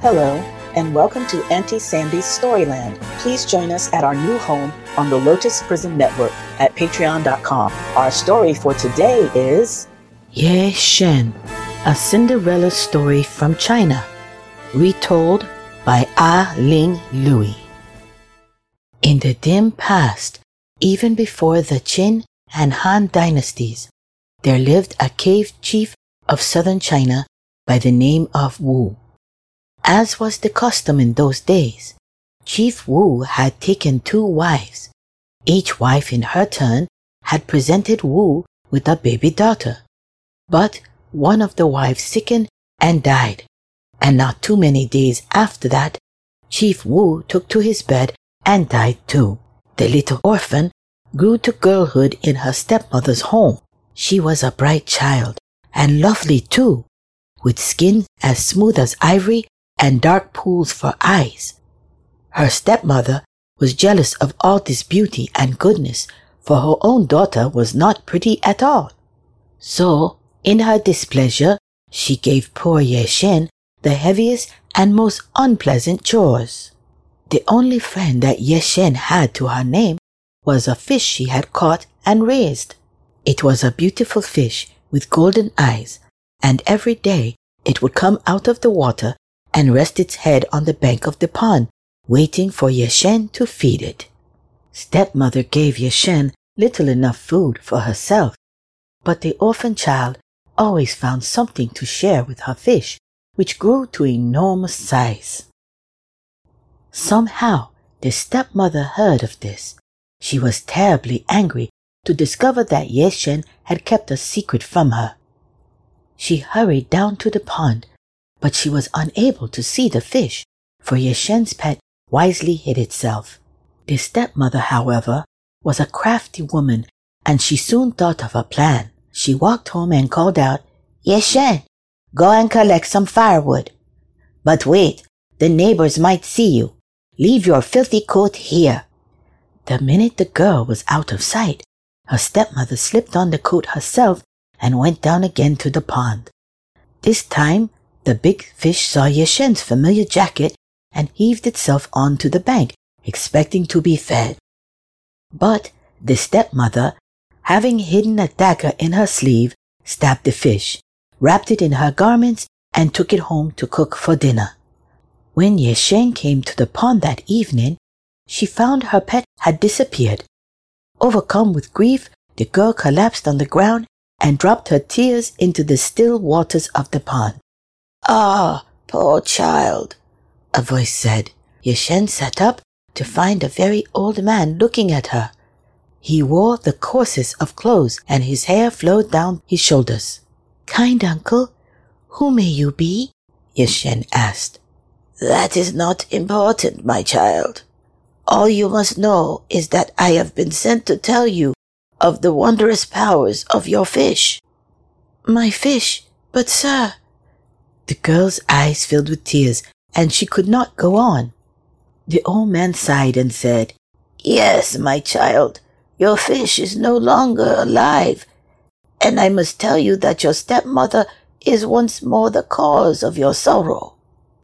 Hello, and welcome to Auntie Sandy's Storyland. Please join us at our new home on the Lotus Prism Network at patreon.com. Our story for today is Yeh-Shen, a Cinderella story from China, retold by Ah Ling Louis. In the dim past, even before the Qin and Han dynasties, there lived a cave chief of southern China by the name of Wu. As was the custom in those days, Chief Wu had taken two wives. Each wife in her turn had presented Wu with a baby daughter. But one of the wives sickened and died, and not too many days after that, Chief Wu took to his bed and died too. The little orphan grew to girlhood in her stepmother's home. She was a bright child and lovely too, with skin as smooth as ivory and dark pools for eyes. Her stepmother was jealous of all this beauty and goodness, for her own daughter was not pretty at all. So, in her displeasure, she gave poor Yeh-Shen the heaviest and most unpleasant chores. The only friend that Yeh-Shen had to her name was a fish she had caught and raised. It was a beautiful fish with golden eyes, and every day it would come out of the water and rest its head on the bank of the pond, waiting for Yeh-Shen to feed it. Stepmother gave Yeh-Shen little enough food for herself, but the orphan child always found something to share with her fish, which grew to enormous size. Somehow, the stepmother heard of this. She was terribly angry to discover that Yeh-Shen had kept a secret from her. She hurried down to the pond but she was unable to see the fish, for Yeh-Shen's pet wisely hid itself. The stepmother, however, was a crafty woman, and she soon thought of a plan. She walked home and called out, Yeh-Shen, go and collect some firewood. But wait, the neighbors might see you. Leave your filthy coat here. The minute the girl was out of sight, her stepmother slipped on the coat herself and went down again to the pond. This time the big fish saw Yeh-Shen's familiar jacket and heaved itself onto the bank, expecting to be fed. But the stepmother, having hidden a dagger in her sleeve, stabbed the fish, wrapped it in her garments, and took it home to cook for dinner. When Yeh-Shen came to the pond that evening, she found her pet had disappeared. Overcome with grief, the girl collapsed on the ground and dropped her tears into the still waters of the pond. Ah, poor child, a voice said. Yeh-Shen sat up to find a very old man looking at her. He wore the coarsest of clothes and his hair flowed down his shoulders. Kind uncle, who may you be? Yeh-Shen asked. That is not important, my child. All you must know is that I have been sent to tell you of the wondrous powers of your fish. My fish? But sir, the girl's eyes filled with tears, and she could not go on. The old man sighed and said, Yes, my child, your fish is no longer alive, and I must tell you that your stepmother is once more the cause of your sorrow.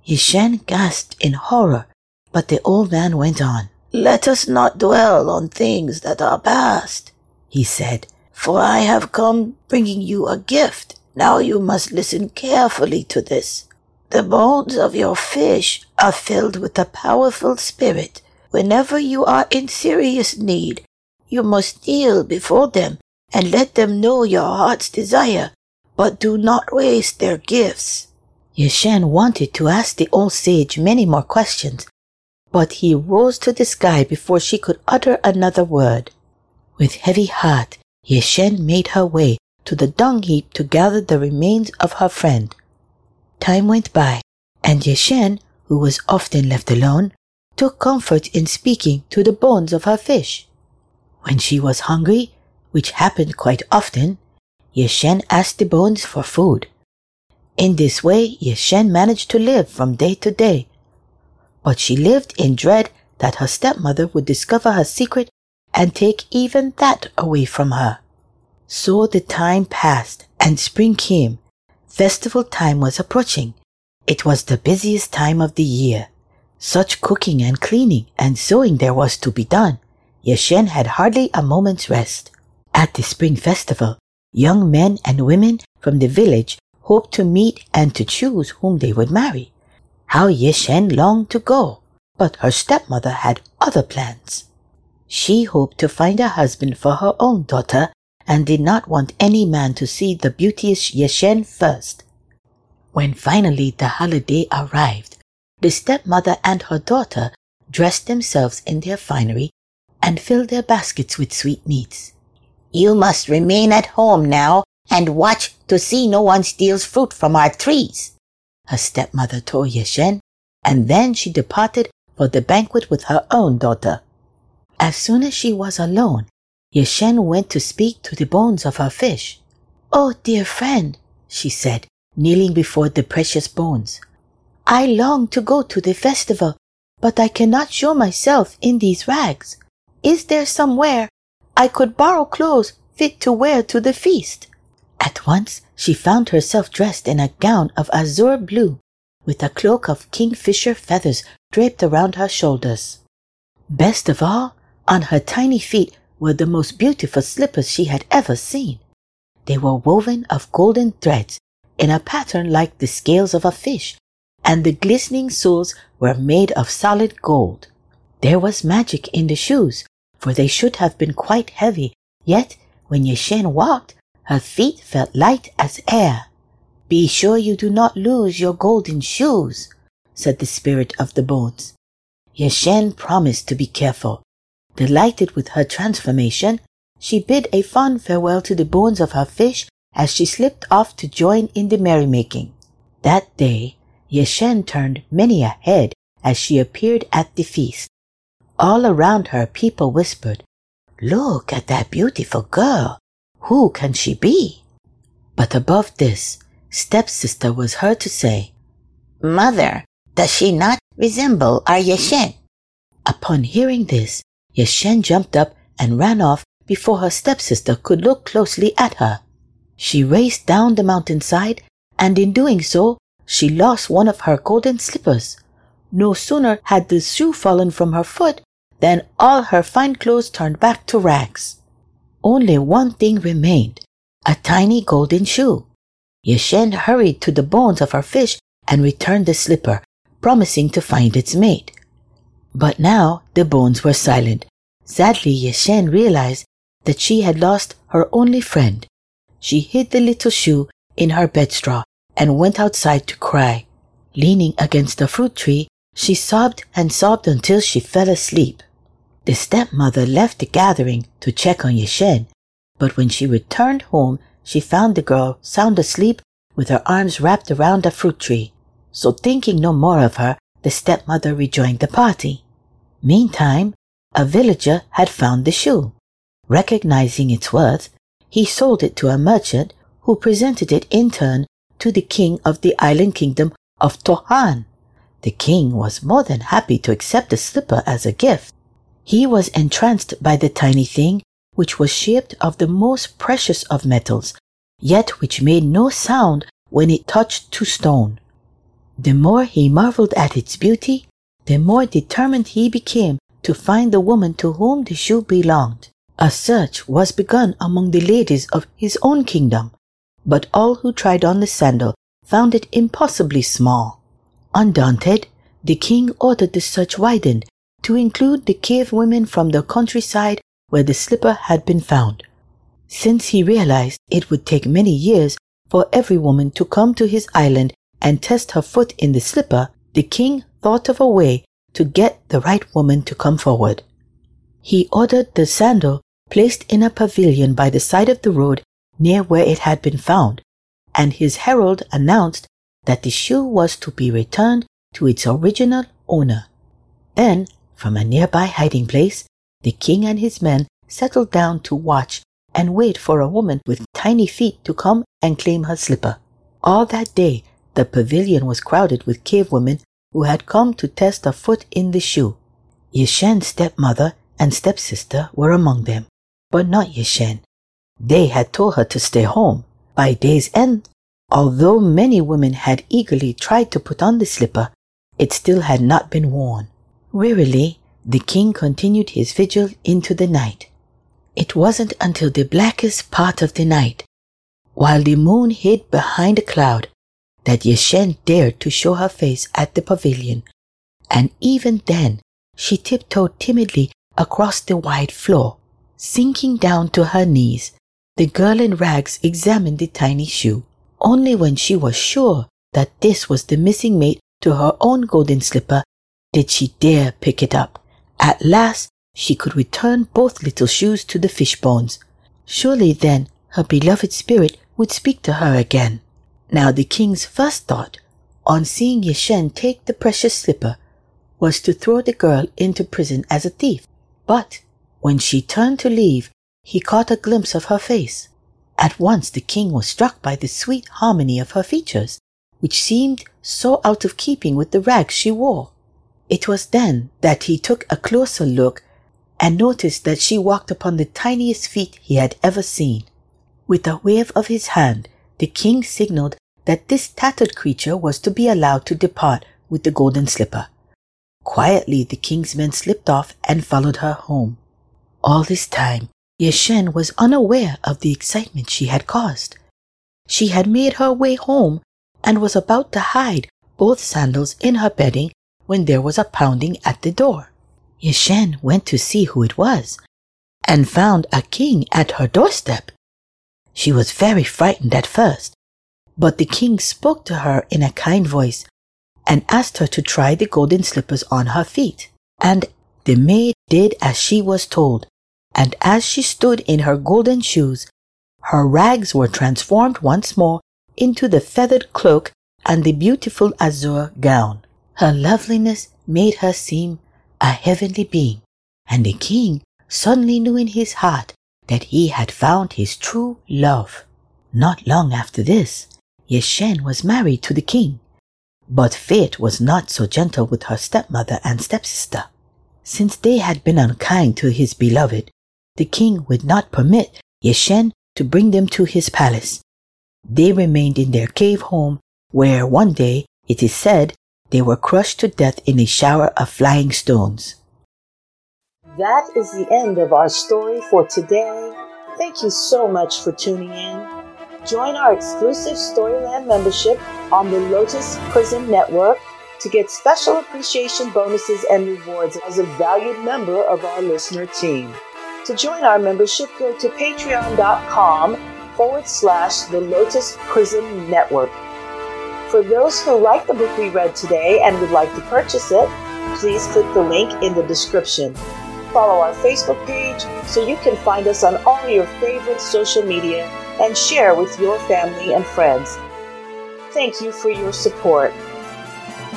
Yeh-Shen gasped in horror, but the old man went on. Let us not dwell on things that are past, he said, for I have come bringing you a gift now you must listen carefully to this. The bones of your fish are filled with a powerful spirit. Whenever you are in serious need, you must kneel before them and let them know your heart's desire, but do not waste their gifts. Yeh-Shen wanted to ask the old sage many more questions, but he rose to the sky before she could utter another word. With heavy heart, Yeh-Shen made her way to the dung heap to gather the remains of her friend. Time went by, and Yeh-Shen, who was often left alone, took comfort in speaking to the bones of her fish. When she was hungry, which happened quite often, Yeh-Shen asked the bones for food. In this way, Yeh-Shen managed to live from day to day. But she lived in dread that her stepmother would discover her secret and take even that away from her. So the time passed and spring came. Festival time was approaching. It was the busiest time of the year. Such cooking and cleaning and sewing there was to be done. Yeh-Shen had hardly a moment's rest. At the spring festival, young men and women from the village hoped to meet and to choose whom they would marry. How Yeh-Shen longed to go, but her stepmother had other plans. She hoped to find a husband for her own daughter and did not want any man to see the beauteous Yeh-Shen first. When finally the holiday arrived, the stepmother and her daughter dressed themselves in their finery and filled their baskets with sweetmeats. You must remain at home now and watch to see no one steals fruit from our trees, her stepmother told Yeh-Shen, and then she departed for the banquet with her own daughter. As soon as she was alone, Yeh-Shen went to speak to the bones of her fish. Oh, dear friend, she said, kneeling before the precious bones. I long to go to the festival, but I cannot show myself in these rags. Is there somewhere I could borrow clothes fit to wear to the feast? At once she found herself dressed in a gown of azure blue, with a cloak of kingfisher feathers draped around her shoulders. Best of all, on her tiny feet were the most beautiful slippers she had ever seen. They were woven of golden threads in a pattern like the scales of a fish, and the glistening soles were made of solid gold. There was magic in the shoes, for they should have been quite heavy, yet when Yeh-Shen walked, her feet felt light as air. Be sure you do not lose your golden shoes, said the spirit of the bones. Yeh-Shen promised to be careful. Delighted with her transformation, she bid a fond farewell to the bones of her fish as she slipped off to join in the merrymaking. That day, Yeh-Shen turned many a head as she appeared at the feast. All around her people whispered, Look at that beautiful girl. Who can she be? But above this, stepsister was heard to say, Mother, does she not resemble our Yeh-Shen? Upon hearing this, Yeh-Shen jumped up and ran off before her stepsister could look closely at her. She raced down the mountainside, and in doing so, she lost one of her golden slippers. No sooner had the shoe fallen from her foot than all her fine clothes turned back to rags. Only one thing remained, a tiny golden shoe. Yeh-Shen hurried to the bones of her fish and returned the slipper, promising to find its mate. But now the bones were silent. Sadly, Yeh-Shen realized that she had lost her only friend. She hid the little shoe in her bedstraw and went outside to cry. Leaning against a fruit tree, she sobbed and sobbed until she fell asleep. The stepmother left the gathering to check on Yeh-Shen, but when she returned home, she found the girl sound asleep with her arms wrapped around a fruit tree. So thinking no more of her, the stepmother rejoined the party. Meantime, a villager had found the shoe. Recognizing its worth, he sold it to a merchant who presented it in turn to the king of the island kingdom of Tohan. The king was more than happy to accept the slipper as a gift. He was entranced by the tiny thing, which was shaped of the most precious of metals, yet which made no sound when it touched to stone. The more he marveled at its beauty, the more determined he became to find the woman to whom the shoe belonged. A search was begun among the ladies of his own kingdom, but all who tried on the sandal found it impossibly small. Undaunted, the king ordered the search widened to include the cave women from the countryside where the slipper had been found. Since he realized it would take many years for every woman to come to his island and test her foot in the slipper, the king thought of a way to get the right woman to come forward. He ordered the sandal placed in a pavilion by the side of the road near where it had been found, and his herald announced that the shoe was to be returned to its original owner. Then, from a nearby hiding place, the king and his men settled down to watch and wait for a woman with tiny feet to come and claim her slipper. All that day, the pavilion was crowded with cave women who had come to test a foot in the shoe. Yeh-Shen's stepmother and stepsister were among them, but not Yeh-Shen. They had told her to stay home. By day's end, Although many women had eagerly tried to put on the slipper, it still had not been worn. Wearily, the king continued his vigil into the night. It wasn't until the blackest part of the night, while the moon hid behind a cloud, that Yeh-Shen dared to show her face at the pavilion, and even then she tiptoed timidly across the wide floor. Sinking down to her knees, the girl in rags examined the tiny shoe. Only when she was sure that this was the missing mate to her own golden slipper did she dare pick it up. At last she could return both little shoes to the fish bones. Surely then her beloved spirit would speak to her again. Now the king's first thought, on seeing Yeh-Shen take the precious slipper, was to throw the girl into prison as a thief. But when she turned to leave, he caught a glimpse of her face. At once the king was struck by the sweet harmony of her features, which seemed so out of keeping with the rags she wore. It was then that he took a closer look and noticed that she walked upon the tiniest feet he had ever seen. With a wave of his hand, the king signaled that this tattered creature was to be allowed to depart with the golden slipper. Quietly, the king's men slipped off and followed her home. All this time, Yeh-Shen was unaware of the excitement she had caused. She had made her way home and was about to hide both sandals in her bedding when there was a pounding at the door. Yeh-Shen went to see who it was and found a king at her doorstep. She was very frightened at first, but the king spoke to her in a kind voice and asked her to try the golden slippers on her feet. And the maid did as she was told, and as she stood in her golden shoes, her rags were transformed once more into the feathered cloak and the beautiful azure gown. Her loveliness made her seem a heavenly being, and the king suddenly knew in his heart that he had found his true love. Not long after this, Yeh-Shen was married to the king, but fate was not so gentle with her stepmother and stepsister. Since they had been unkind to his beloved, the king would not permit Yeh-Shen to bring them to his palace. They remained in their cave home, where one day, it is said, they were crushed to death in a shower of flying stones. That is the end of our story for today. Thank you so much for tuning in. Join our exclusive Storyland membership on the Lotus Prism Network to get special appreciation bonuses and rewards as a valued member of our listener team. To join our membership, go to patreon.com forward slash the Lotus Prism Network. For those who like the book we read today and would like to purchase it, please click the link in the description. Follow our Facebook page so you can find us on all your favorite social media and share with your family and friends. Thank you for your support.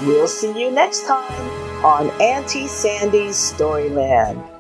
We'll see you next time on Auntie Sandy's Storyland.